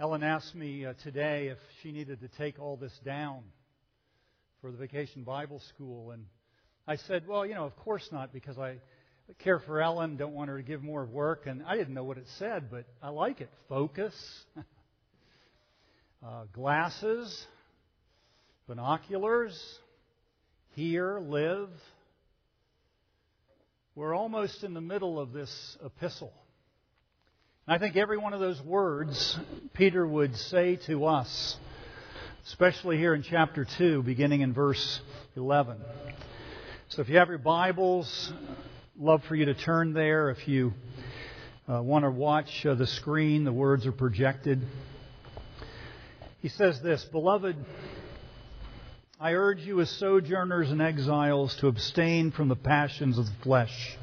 Ellen asked me uh, today if she needed to take all this down for the Vacation Bible School, and I said, well, you know, of course not, because I care for Ellen, don't want her to give more work, and I didn't know what it said, but I like it. Focus, uh, glasses, binoculars, hear, live. We're almost in the middle of this epistle. I think every one of those words Peter would say to us, especially here in chapter 2, beginning in verse 11. So if you have your Bibles, love for you to turn there. If you uh, want to watch uh, the screen, the words are projected. He says this Beloved, I urge you as sojourners and exiles to abstain from the passions of the flesh,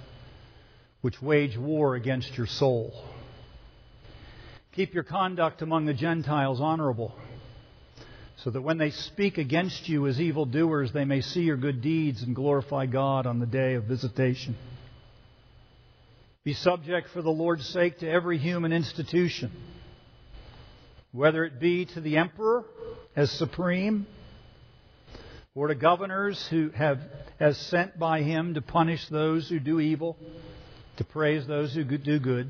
which wage war against your soul. Keep your conduct among the Gentiles honorable, so that when they speak against you as evildoers, they may see your good deeds and glorify God on the day of visitation. Be subject for the Lord's sake to every human institution, whether it be to the emperor as supreme, or to governors who have as sent by him to punish those who do evil, to praise those who do good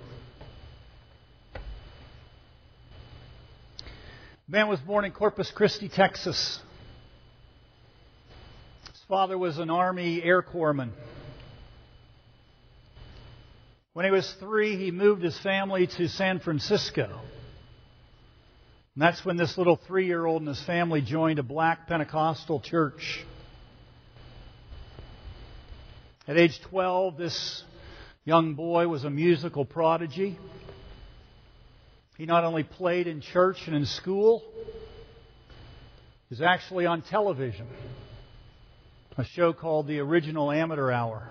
Man was born in Corpus Christi, Texas. His father was an Army Air Corpsman. When he was three, he moved his family to San Francisco. And that's when this little three year old and his family joined a black Pentecostal church. At age 12, this young boy was a musical prodigy. He not only played in church and in school, he was actually on television. A show called The Original Amateur Hour.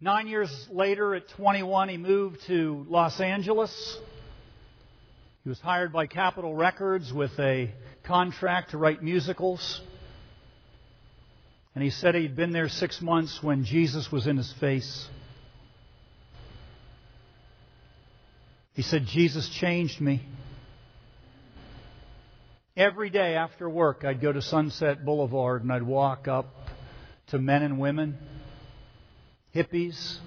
Nine years later, at 21, he moved to Los Angeles. He was hired by Capitol Records with a contract to write musicals. And he said he'd been there six months when Jesus was in his face. He said, Jesus changed me. Every day after work, I'd go to Sunset Boulevard and I'd walk up to men and women, hippies,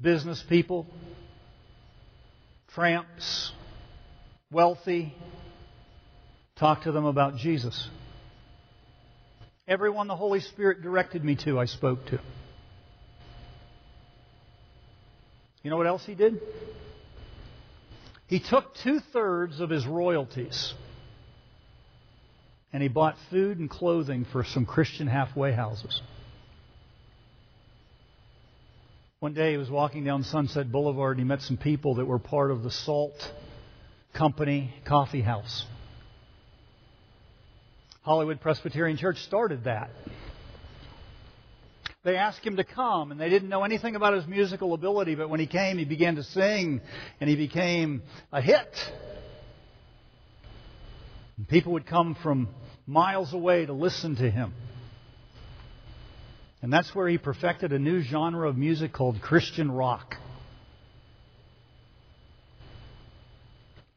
business people, tramps, wealthy, talk to them about Jesus. Everyone the Holy Spirit directed me to, I spoke to. You know what else he did? He took two thirds of his royalties and he bought food and clothing for some Christian halfway houses. One day he was walking down Sunset Boulevard and he met some people that were part of the Salt Company coffee house. Hollywood Presbyterian Church started that. They asked him to come, and they didn't know anything about his musical ability, but when he came, he began to sing, and he became a hit. And people would come from miles away to listen to him. And that's where he perfected a new genre of music called Christian rock.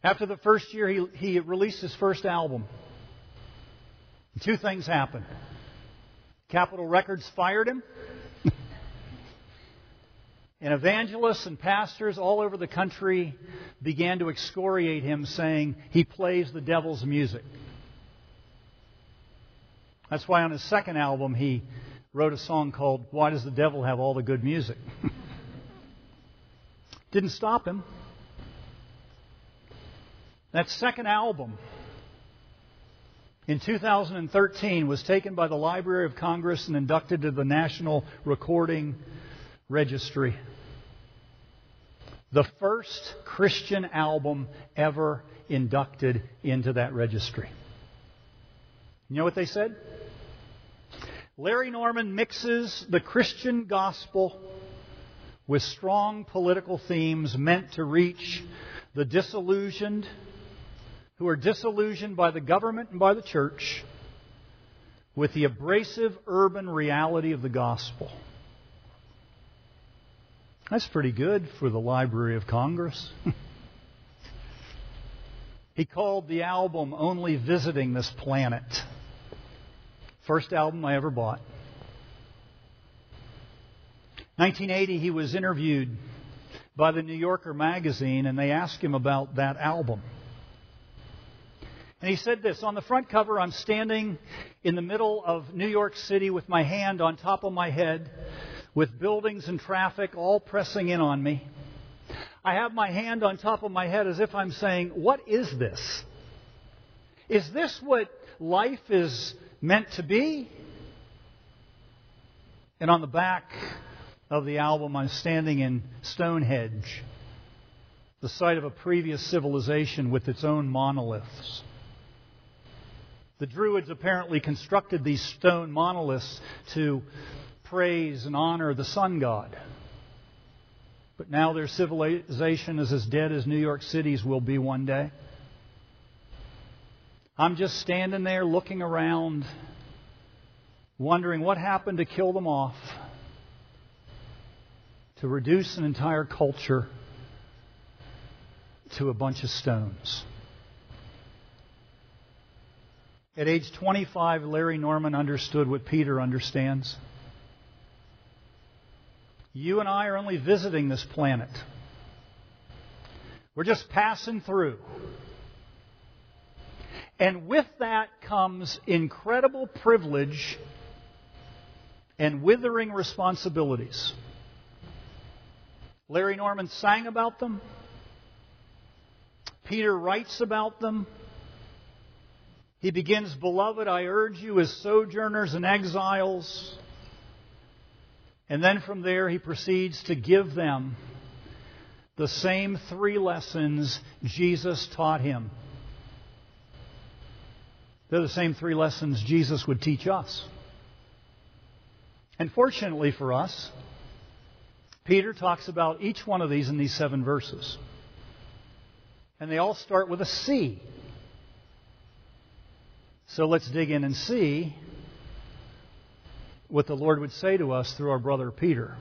After the first year, he, he released his first album. Two things happened. Capitol Records fired him. and evangelists and pastors all over the country began to excoriate him, saying he plays the devil's music. That's why on his second album he wrote a song called Why Does the Devil Have All the Good Music? Didn't stop him. That second album in 2013 was taken by the Library of Congress and inducted to the National Recording Registry. The first Christian album ever inducted into that registry. You know what they said? Larry Norman mixes the Christian gospel with strong political themes meant to reach the disillusioned, who are disillusioned by the government and by the church, with the abrasive urban reality of the gospel. That's pretty good for the Library of Congress. he called the album Only Visiting This Planet. First album I ever bought. 1980, he was interviewed by the New Yorker magazine, and they asked him about that album. And he said this On the front cover, I'm standing in the middle of New York City with my hand on top of my head, with buildings and traffic all pressing in on me. I have my hand on top of my head as if I'm saying, What is this? Is this what life is meant to be? And on the back of the album, I'm standing in Stonehenge, the site of a previous civilization with its own monoliths. The Druids apparently constructed these stone monoliths to praise and honor the sun god. But now their civilization is as dead as New York City's will be one day. I'm just standing there looking around, wondering what happened to kill them off, to reduce an entire culture to a bunch of stones. At age 25, Larry Norman understood what Peter understands. You and I are only visiting this planet. We're just passing through. And with that comes incredible privilege and withering responsibilities. Larry Norman sang about them. Peter writes about them. He begins, Beloved, I urge you as sojourners and exiles. And then from there, he proceeds to give them the same three lessons Jesus taught him. They're the same three lessons Jesus would teach us. And fortunately for us, Peter talks about each one of these in these seven verses. And they all start with a C. So let's dig in and see what the Lord would say to us through our brother Peter.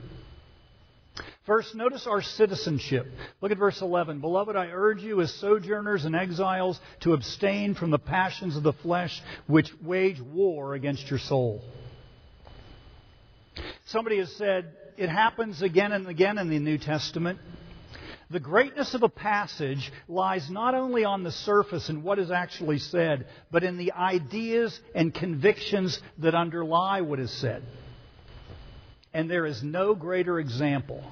First, notice our citizenship. Look at verse 11. Beloved, I urge you as sojourners and exiles to abstain from the passions of the flesh which wage war against your soul. Somebody has said, it happens again and again in the New Testament. The greatness of a passage lies not only on the surface in what is actually said, but in the ideas and convictions that underlie what is said. And there is no greater example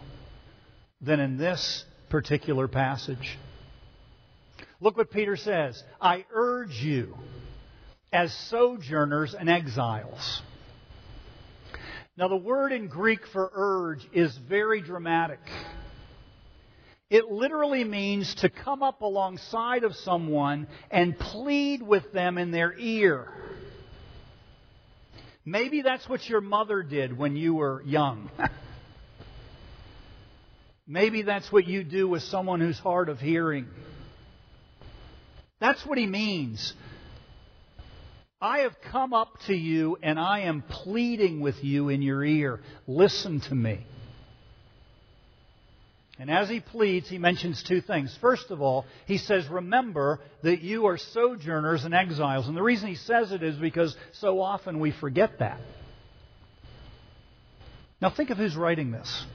than in this particular passage. Look what Peter says I urge you as sojourners and exiles. Now, the word in Greek for urge is very dramatic. It literally means to come up alongside of someone and plead with them in their ear. Maybe that's what your mother did when you were young. Maybe that's what you do with someone who's hard of hearing. That's what he means. I have come up to you and I am pleading with you in your ear. Listen to me. And as he pleads, he mentions two things. First of all, he says, Remember that you are sojourners and exiles. And the reason he says it is because so often we forget that. Now think of who's writing this.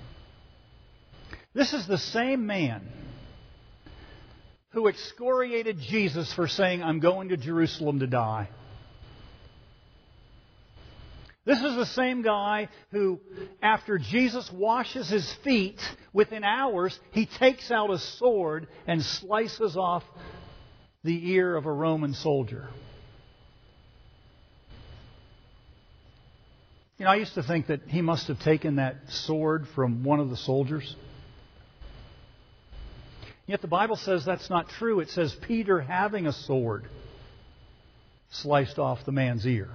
This is the same man who excoriated Jesus for saying, I'm going to Jerusalem to die. This is the same guy who, after Jesus washes his feet, within hours, he takes out a sword and slices off the ear of a Roman soldier. You know, I used to think that he must have taken that sword from one of the soldiers. Yet the Bible says that's not true. It says Peter, having a sword, sliced off the man's ear.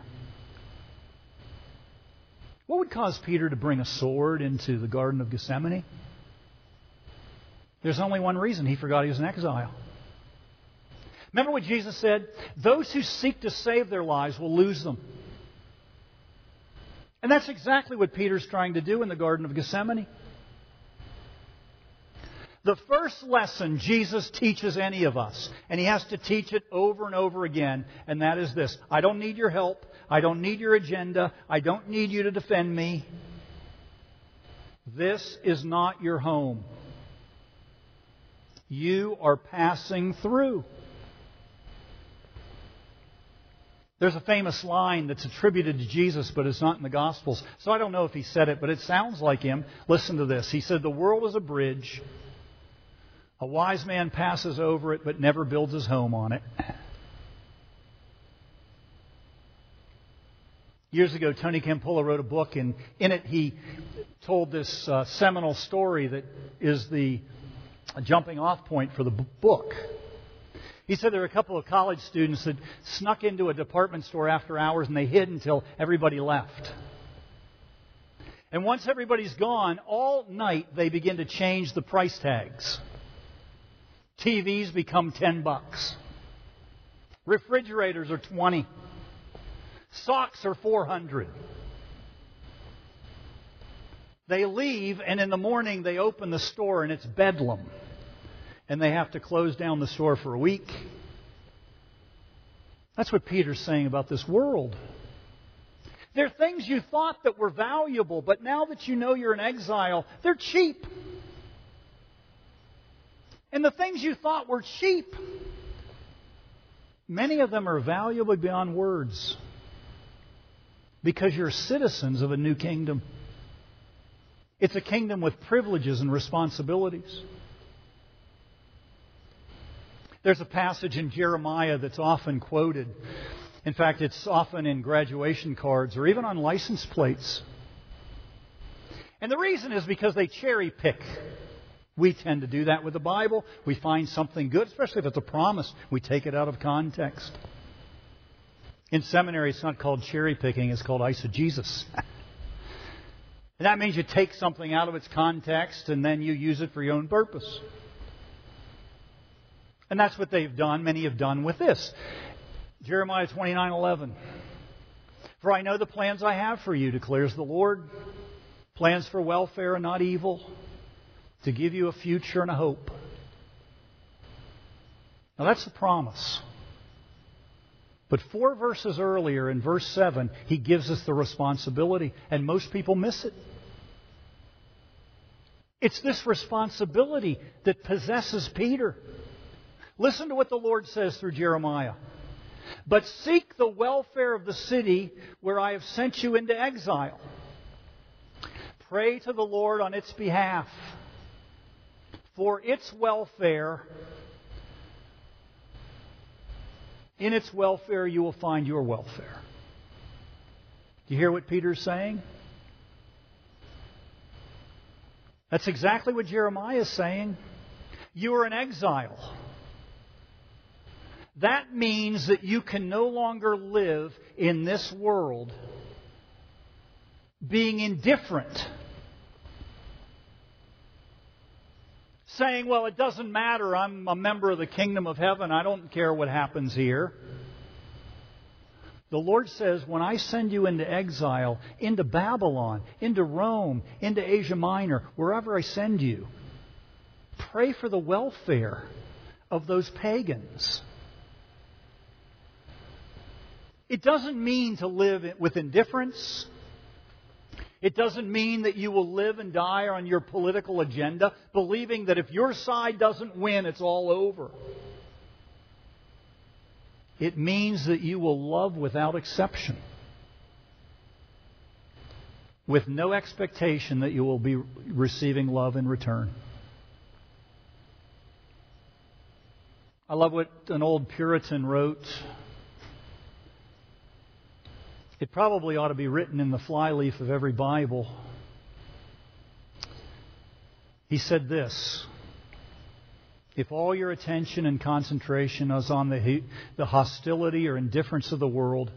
What would cause Peter to bring a sword into the Garden of Gethsemane? There's only one reason. He forgot he was in exile. Remember what Jesus said? Those who seek to save their lives will lose them. And that's exactly what Peter's trying to do in the Garden of Gethsemane. The first lesson Jesus teaches any of us, and he has to teach it over and over again, and that is this I don't need your help. I don't need your agenda. I don't need you to defend me. This is not your home. You are passing through. There's a famous line that's attributed to Jesus, but it's not in the Gospels. So I don't know if he said it, but it sounds like him. Listen to this. He said, The world is a bridge. A wise man passes over it, but never builds his home on it. Years ago, Tony Campolo wrote a book, and in it he told this uh, seminal story that is the jumping off point for the book. He said there were a couple of college students that snuck into a department store after hours and they hid until everybody left. And once everybody's gone, all night they begin to change the price tags. TVs become 10 bucks. Refrigerators are 20. Socks are 400. They leave, and in the morning they open the store, and it's bedlam. And they have to close down the store for a week. That's what Peter's saying about this world. There are things you thought that were valuable, but now that you know you're in exile, they're cheap. And the things you thought were cheap, many of them are valuable beyond words because you're citizens of a new kingdom. It's a kingdom with privileges and responsibilities. There's a passage in Jeremiah that's often quoted. In fact, it's often in graduation cards or even on license plates. And the reason is because they cherry pick. We tend to do that with the Bible. We find something good, especially if it's a promise. We take it out of context. In seminary, it's not called cherry picking, it's called eisegesis. and that means you take something out of its context and then you use it for your own purpose. And that's what they've done. Many have done with this. Jeremiah 29:11. For I know the plans I have for you, declares the Lord. Plans for welfare and not evil, to give you a future and a hope. Now that's the promise. But four verses earlier, in verse 7, he gives us the responsibility, and most people miss it. It's this responsibility that possesses Peter. Listen to what the Lord says through Jeremiah. But seek the welfare of the city where I have sent you into exile. Pray to the Lord on its behalf. For its welfare In its welfare, you will find your welfare. Do you hear what Peter's saying? That's exactly what Jeremiah is saying. You are in exile. That means that you can no longer live in this world being indifferent saying, well, it doesn't matter. I'm a member of the kingdom of heaven. I don't care what happens here. The Lord says, when I send you into exile, into Babylon, into Rome, into Asia Minor, wherever I send you, pray for the welfare of those pagans. It doesn't mean to live with indifference. It doesn't mean that you will live and die on your political agenda, believing that if your side doesn't win, it's all over. It means that you will love without exception, with no expectation that you will be receiving love in return. I love what an old Puritan wrote it probably ought to be written in the flyleaf of every Bible. He said this if all your attention and concentration is on the, the hostility or indifference of the world,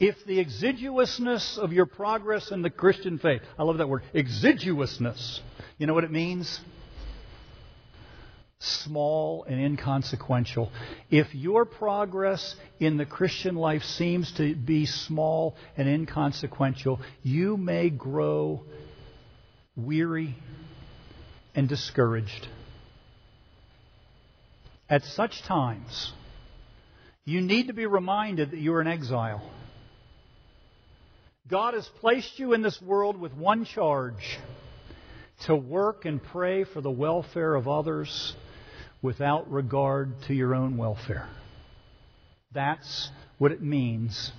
if the exiguousness of your progress in the Christian faith, I love that word, exiguousness, you know what it means? Small and inconsequential. If your progress in the Christian life seems to be small and inconsequential, you may grow weary and discouraged. At such times, you need to be reminded that you are in exile. God has placed you in this world with one charge to work and pray for the welfare of others without regard to your own welfare. That's what it means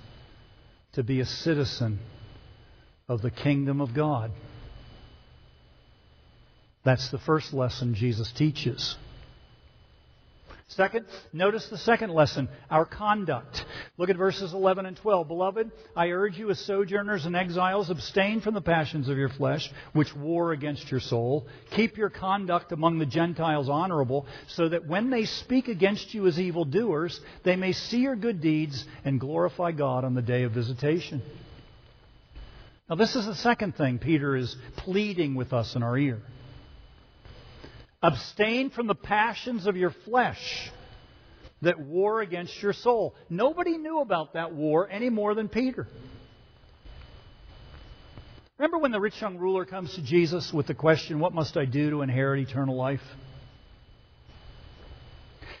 to be a citizen of the kingdom of God. That's the first lesson Jesus teaches. Second, notice the second lesson, our conduct. Look at verses 11 and 12. Beloved, I urge you as sojourners and exiles, abstain from the passions of your flesh, which war against your soul. Keep your conduct among the Gentiles honorable, so that when they speak against you as evildoers, they may see your good deeds and glorify God on the day of visitation. Now, this is the second thing Peter is pleading with us in our ear. Abstain from the passions of your flesh that war against your soul. Nobody knew about that war any more than Peter. Remember when the rich young ruler comes to Jesus with the question, What must I do to inherit eternal life?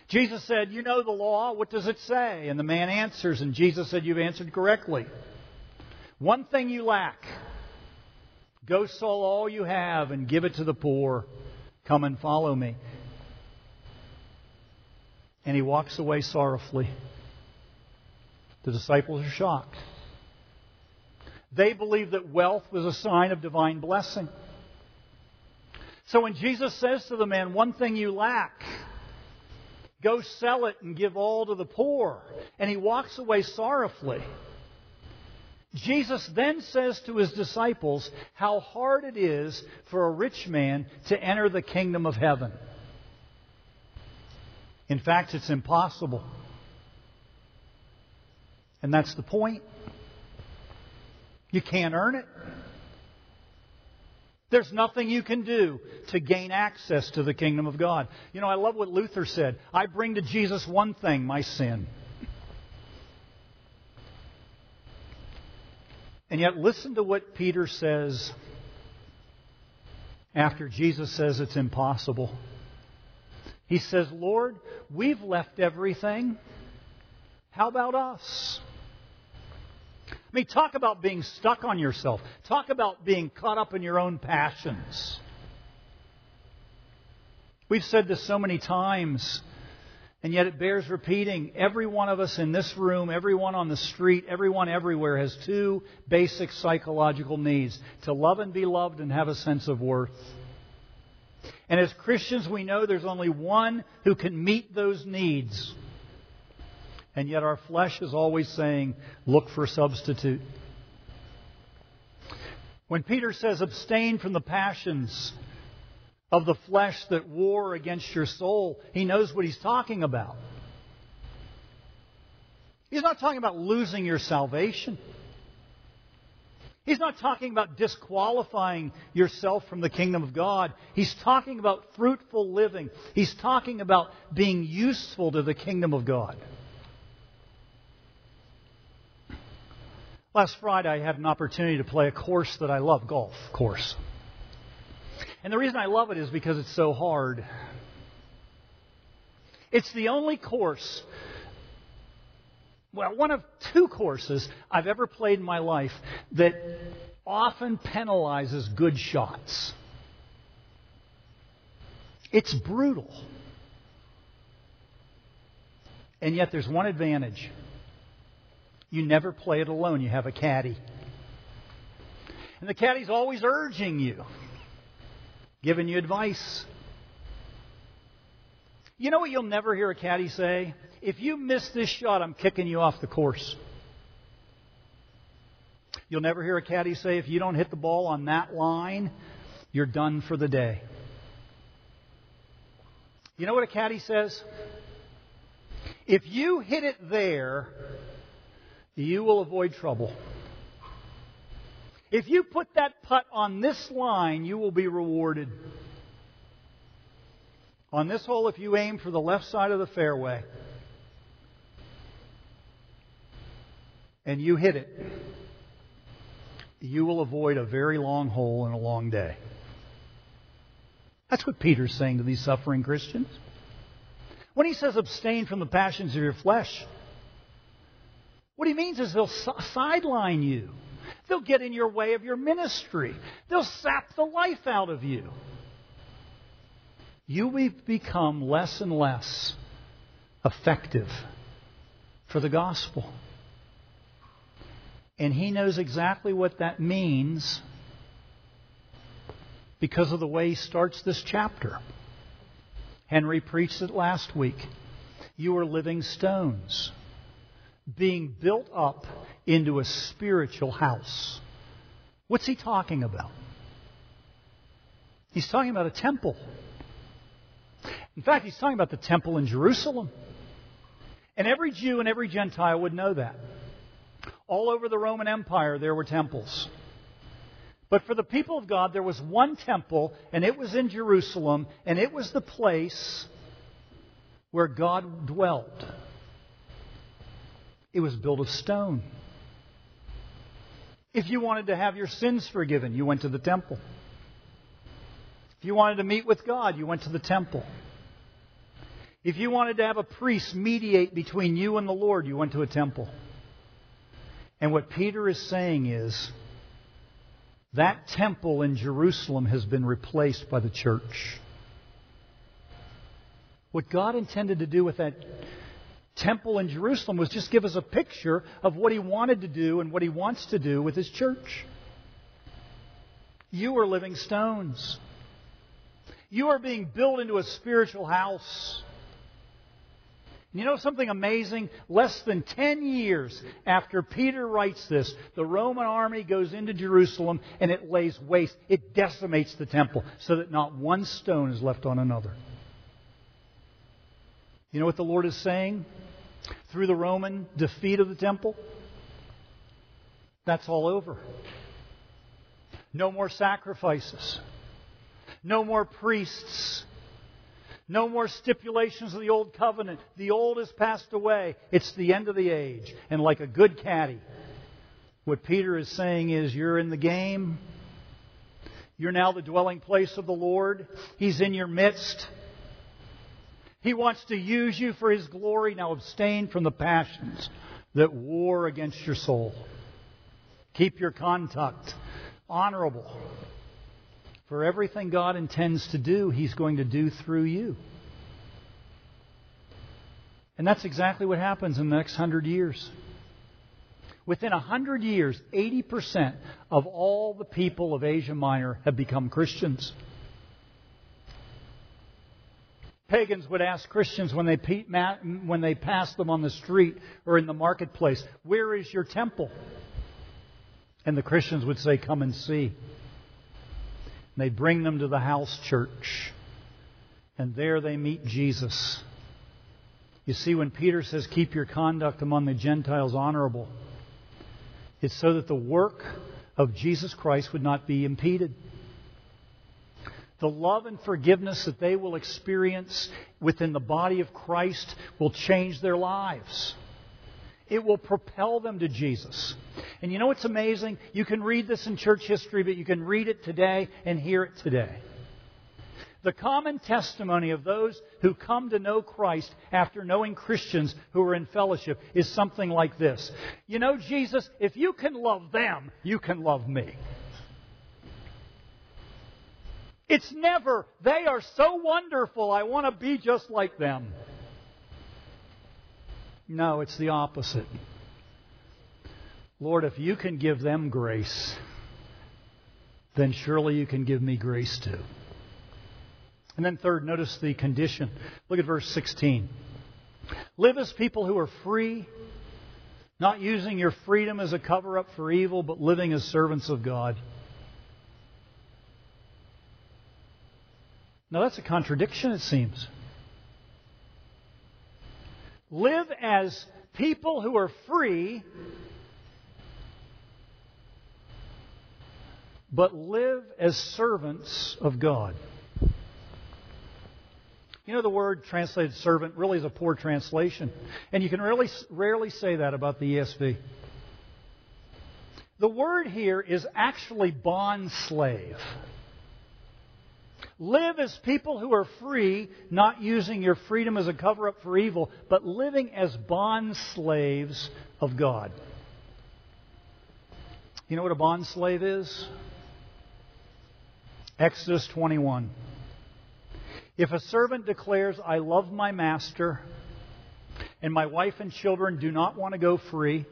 Jesus said, You know the law. What does it say? And the man answers, and Jesus said, You've answered correctly. One thing you lack go sell all you have and give it to the poor Come and follow me. And he walks away sorrowfully. The disciples are shocked. They believe that wealth was a sign of divine blessing. So when Jesus says to the man, One thing you lack, go sell it and give all to the poor, and he walks away sorrowfully. Jesus then says to his disciples how hard it is for a rich man to enter the kingdom of heaven. In fact, it's impossible. And that's the point. You can't earn it. There's nothing you can do to gain access to the kingdom of God. You know, I love what Luther said. I bring to Jesus one thing, my sin. And yet, listen to what Peter says after Jesus says it's impossible. He says, Lord, we've left everything. How about us? I mean, talk about being stuck on yourself. Talk about being caught up in your own passions. We've said this so many times and yet it bears repeating. Every one of us in this room, everyone on the street, everyone everywhere has two basic psychological needs to love and be loved and have a sense of worth. And as Christians, we know there's only one who can meet those needs. And yet our flesh is always saying, look for a substitute. When Peter says, abstain from the passions of the flesh that war against your soul. He knows what he's talking about. He's not talking about losing your salvation. He's not talking about disqualifying yourself from the kingdom of God. He's talking about fruitful living. He's talking about being useful to the kingdom of God. Last Friday, I had an opportunity to play a course that I love golf course. And the reason I love it is because it's so hard. It's the only course, well, one of two courses I've ever played in my life that often penalizes good shots. It's brutal. And yet there's one advantage. You never play it alone. You have a caddy. And the caddy's always urging you giving you advice. You know what you'll never hear a caddy say? If you miss this shot, I'm kicking you off the course. You'll never hear a caddy say, if you don't hit the ball on that line, you're done for the day. You know what a caddy says? If you hit it there, you will avoid trouble. If you put that putt on this line, you will be rewarded. On this hole, if you aim for the left side of the fairway and you hit it, you will avoid a very long hole and a long day. That's what Peter's saying to these suffering Christians. When he says abstain from the passions of your flesh, what he means is they'll sideline you. They'll get in your way of your ministry. They'll sap the life out of you. You will become less and less effective for the gospel. And he knows exactly what that means because of the way he starts this chapter. Henry preached it last week. You are living stones, being built up into a spiritual house. What's he talking about? He's talking about a temple. In fact, he's talking about the temple in Jerusalem. And every Jew and every Gentile would know that. All over the Roman Empire, there were temples. But for the people of God, there was one temple, and it was in Jerusalem, and it was the place where God dwelt. It was built of stone. If you wanted to have your sins forgiven, you went to the temple. If you wanted to meet with God, you went to the temple. If you wanted to have a priest mediate between you and the Lord, you went to a temple. And what Peter is saying is that temple in Jerusalem has been replaced by the church. What God intended to do with that temple in Jerusalem was just give us a picture of what he wanted to do and what he wants to do with his church. You are living stones. You are being built into a spiritual house. You know something amazing? Less than 10 years after Peter writes this, the Roman army goes into Jerusalem and it lays waste. It decimates the temple so that not one stone is left on another. You know what the Lord is saying through the Roman defeat of the temple? That's all over. No more sacrifices. No more priests. No more stipulations of the old covenant. The old has passed away. It's the end of the age. And like a good caddy, what Peter is saying is you're in the game. You're now the dwelling place of the Lord. He's in your midst. He wants to use you for His glory. Now abstain from the passions that war against your soul. Keep your conduct honorable. For everything God intends to do, He's going to do through you. And that's exactly what happens in the next hundred years. Within a hundred years, 80% of all the people of Asia Minor have become Christians. Pagans would ask Christians when they, when they pass them on the street or in the marketplace, Where is your temple? And the Christians would say, Come and see. They bring them to the house church. And there they meet Jesus. You see, when Peter says, Keep your conduct among the Gentiles honorable, it's so that the work of Jesus Christ would not be impeded. The love and forgiveness that they will experience within the body of Christ will change their lives. It will propel them to Jesus. And you know what's amazing? You can read this in church history, but you can read it today and hear it today. The common testimony of those who come to know Christ after knowing Christians who are in fellowship is something like this. You know, Jesus, if you can love them, you can love me. It's never, they are so wonderful, I want to be just like them. No, it's the opposite. Lord, if you can give them grace, then surely you can give me grace too. And then, third, notice the condition. Look at verse 16. Live as people who are free, not using your freedom as a cover up for evil, but living as servants of God. Now, that's a contradiction, it seems. Live as people who are free, but live as servants of God. You know, the word translated servant really is a poor translation. And you can really, rarely say that about the ESV. The word here is actually bond slave. Live as people who are free, not using your freedom as a cover up for evil, but living as bond slaves of God. You know what a bond slave is? Exodus 21. If a servant declares, I love my master, and my wife and children do not want to go free,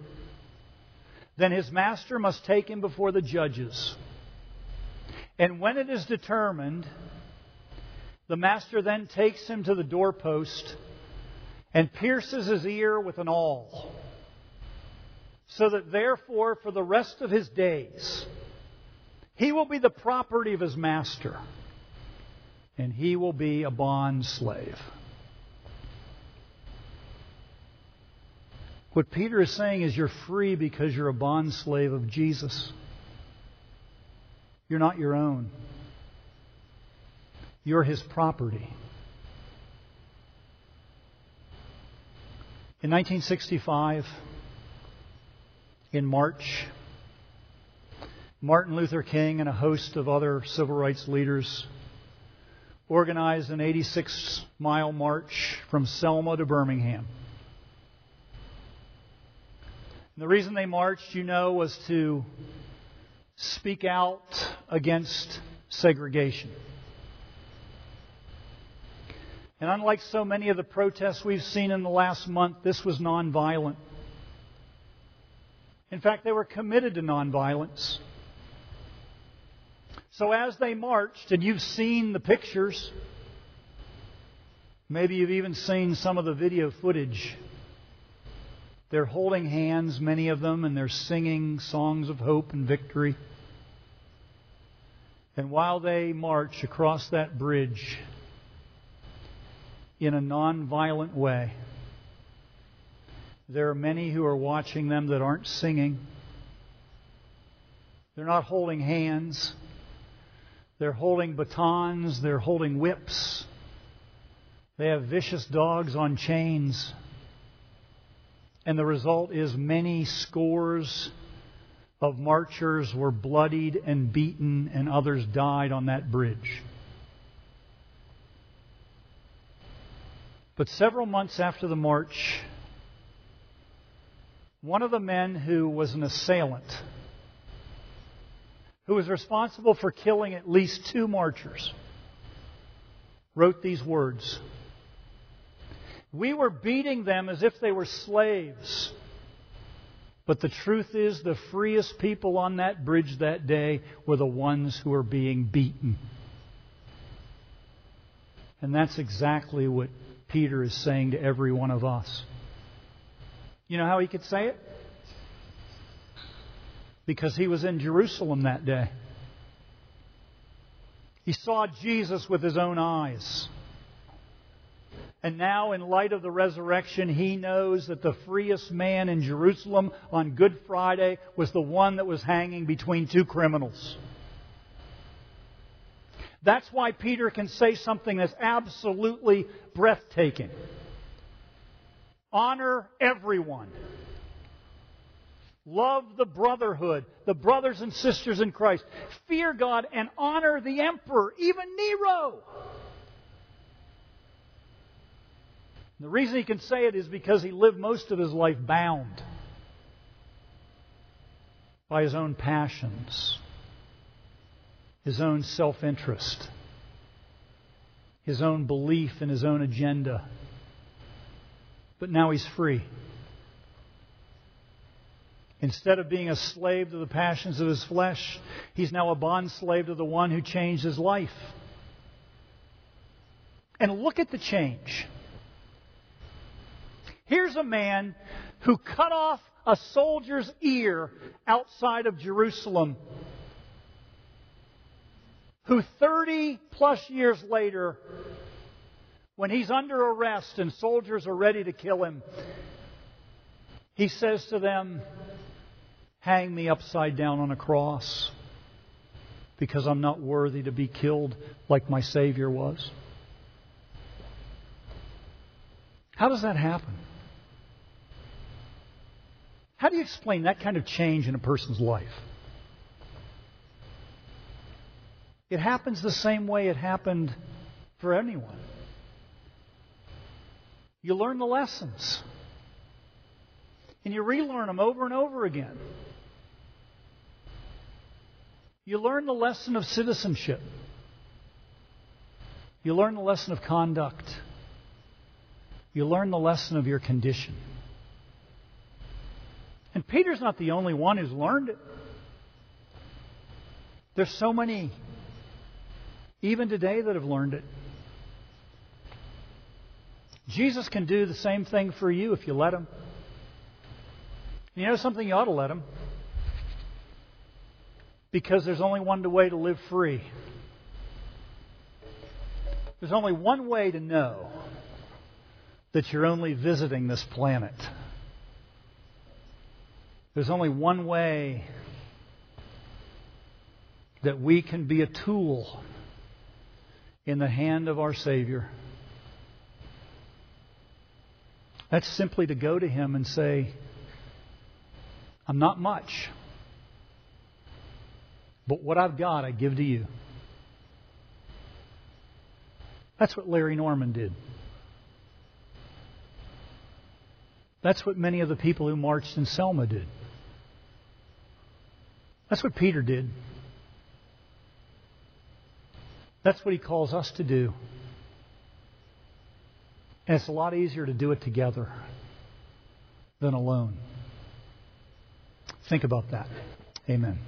then his master must take him before the judges. And when it is determined, the master then takes him to the doorpost and pierces his ear with an awl, so that therefore, for the rest of his days, he will be the property of his master, and he will be a bond slave. What Peter is saying is you're free because you're a bond slave of Jesus. You're not your own. You're his property. In 1965, in March, Martin Luther King and a host of other civil rights leaders organized an 86 mile march from Selma to Birmingham. And the reason they marched, you know, was to speak out against segregation. And unlike so many of the protests we've seen in the last month, this was nonviolent. In fact, they were committed to nonviolence. So as they marched, and you've seen the pictures, maybe you've even seen some of the video footage. They're holding hands, many of them, and they're singing songs of hope and victory. And while they march across that bridge, in a nonviolent way. There are many who are watching them that aren't singing. They're not holding hands. They're holding batons. They're holding whips. They have vicious dogs on chains. And the result is many scores of marchers were bloodied and beaten, and others died on that bridge. But several months after the march, one of the men who was an assailant, who was responsible for killing at least two marchers, wrote these words We were beating them as if they were slaves. But the truth is, the freest people on that bridge that day were the ones who were being beaten. And that's exactly what Peter is saying to every one of us. You know how he could say it? Because he was in Jerusalem that day. He saw Jesus with his own eyes. And now, in light of the resurrection, he knows that the freest man in Jerusalem on Good Friday was the one that was hanging between two criminals. That's why Peter can say something that's absolutely breathtaking. Honor everyone. Love the brotherhood, the brothers and sisters in Christ. Fear God and honor the emperor, even Nero. The reason he can say it is because he lived most of his life bound by his own passions his own self interest, his own belief and his own agenda. But now he's free. Instead of being a slave to the passions of his flesh, he's now a bond slave to the one who changed his life. And look at the change. Here's a man who cut off a soldier's ear outside of Jerusalem who 30 plus years later when he's under arrest and soldiers are ready to kill him, he says to them, Hang me upside down on a cross because I'm not worthy to be killed like my Savior was. How does that happen? How do you explain that kind of change in a person's life? It happens the same way it happened for anyone. You learn the lessons. And you relearn them over and over again. You learn the lesson of citizenship. You learn the lesson of conduct. You learn the lesson of your condition. And Peter's not the only one who's learned it. There's so many, even today, that have learned it. Jesus can do the same thing for you if you let him. You know something? You ought to let him. Because there's only one way to live free. There's only one way to know that you're only visiting this planet. There's only one way that we can be a tool in the hand of our Savior. That's simply to go to Him and say, I'm not much, but what I've got, I give to you. That's what Larry Norman did. That's what many of the people who marched in Selma did. That's what Peter did. That's what he calls us to do. And it's a lot easier to do it together than alone. Think about that. Amen.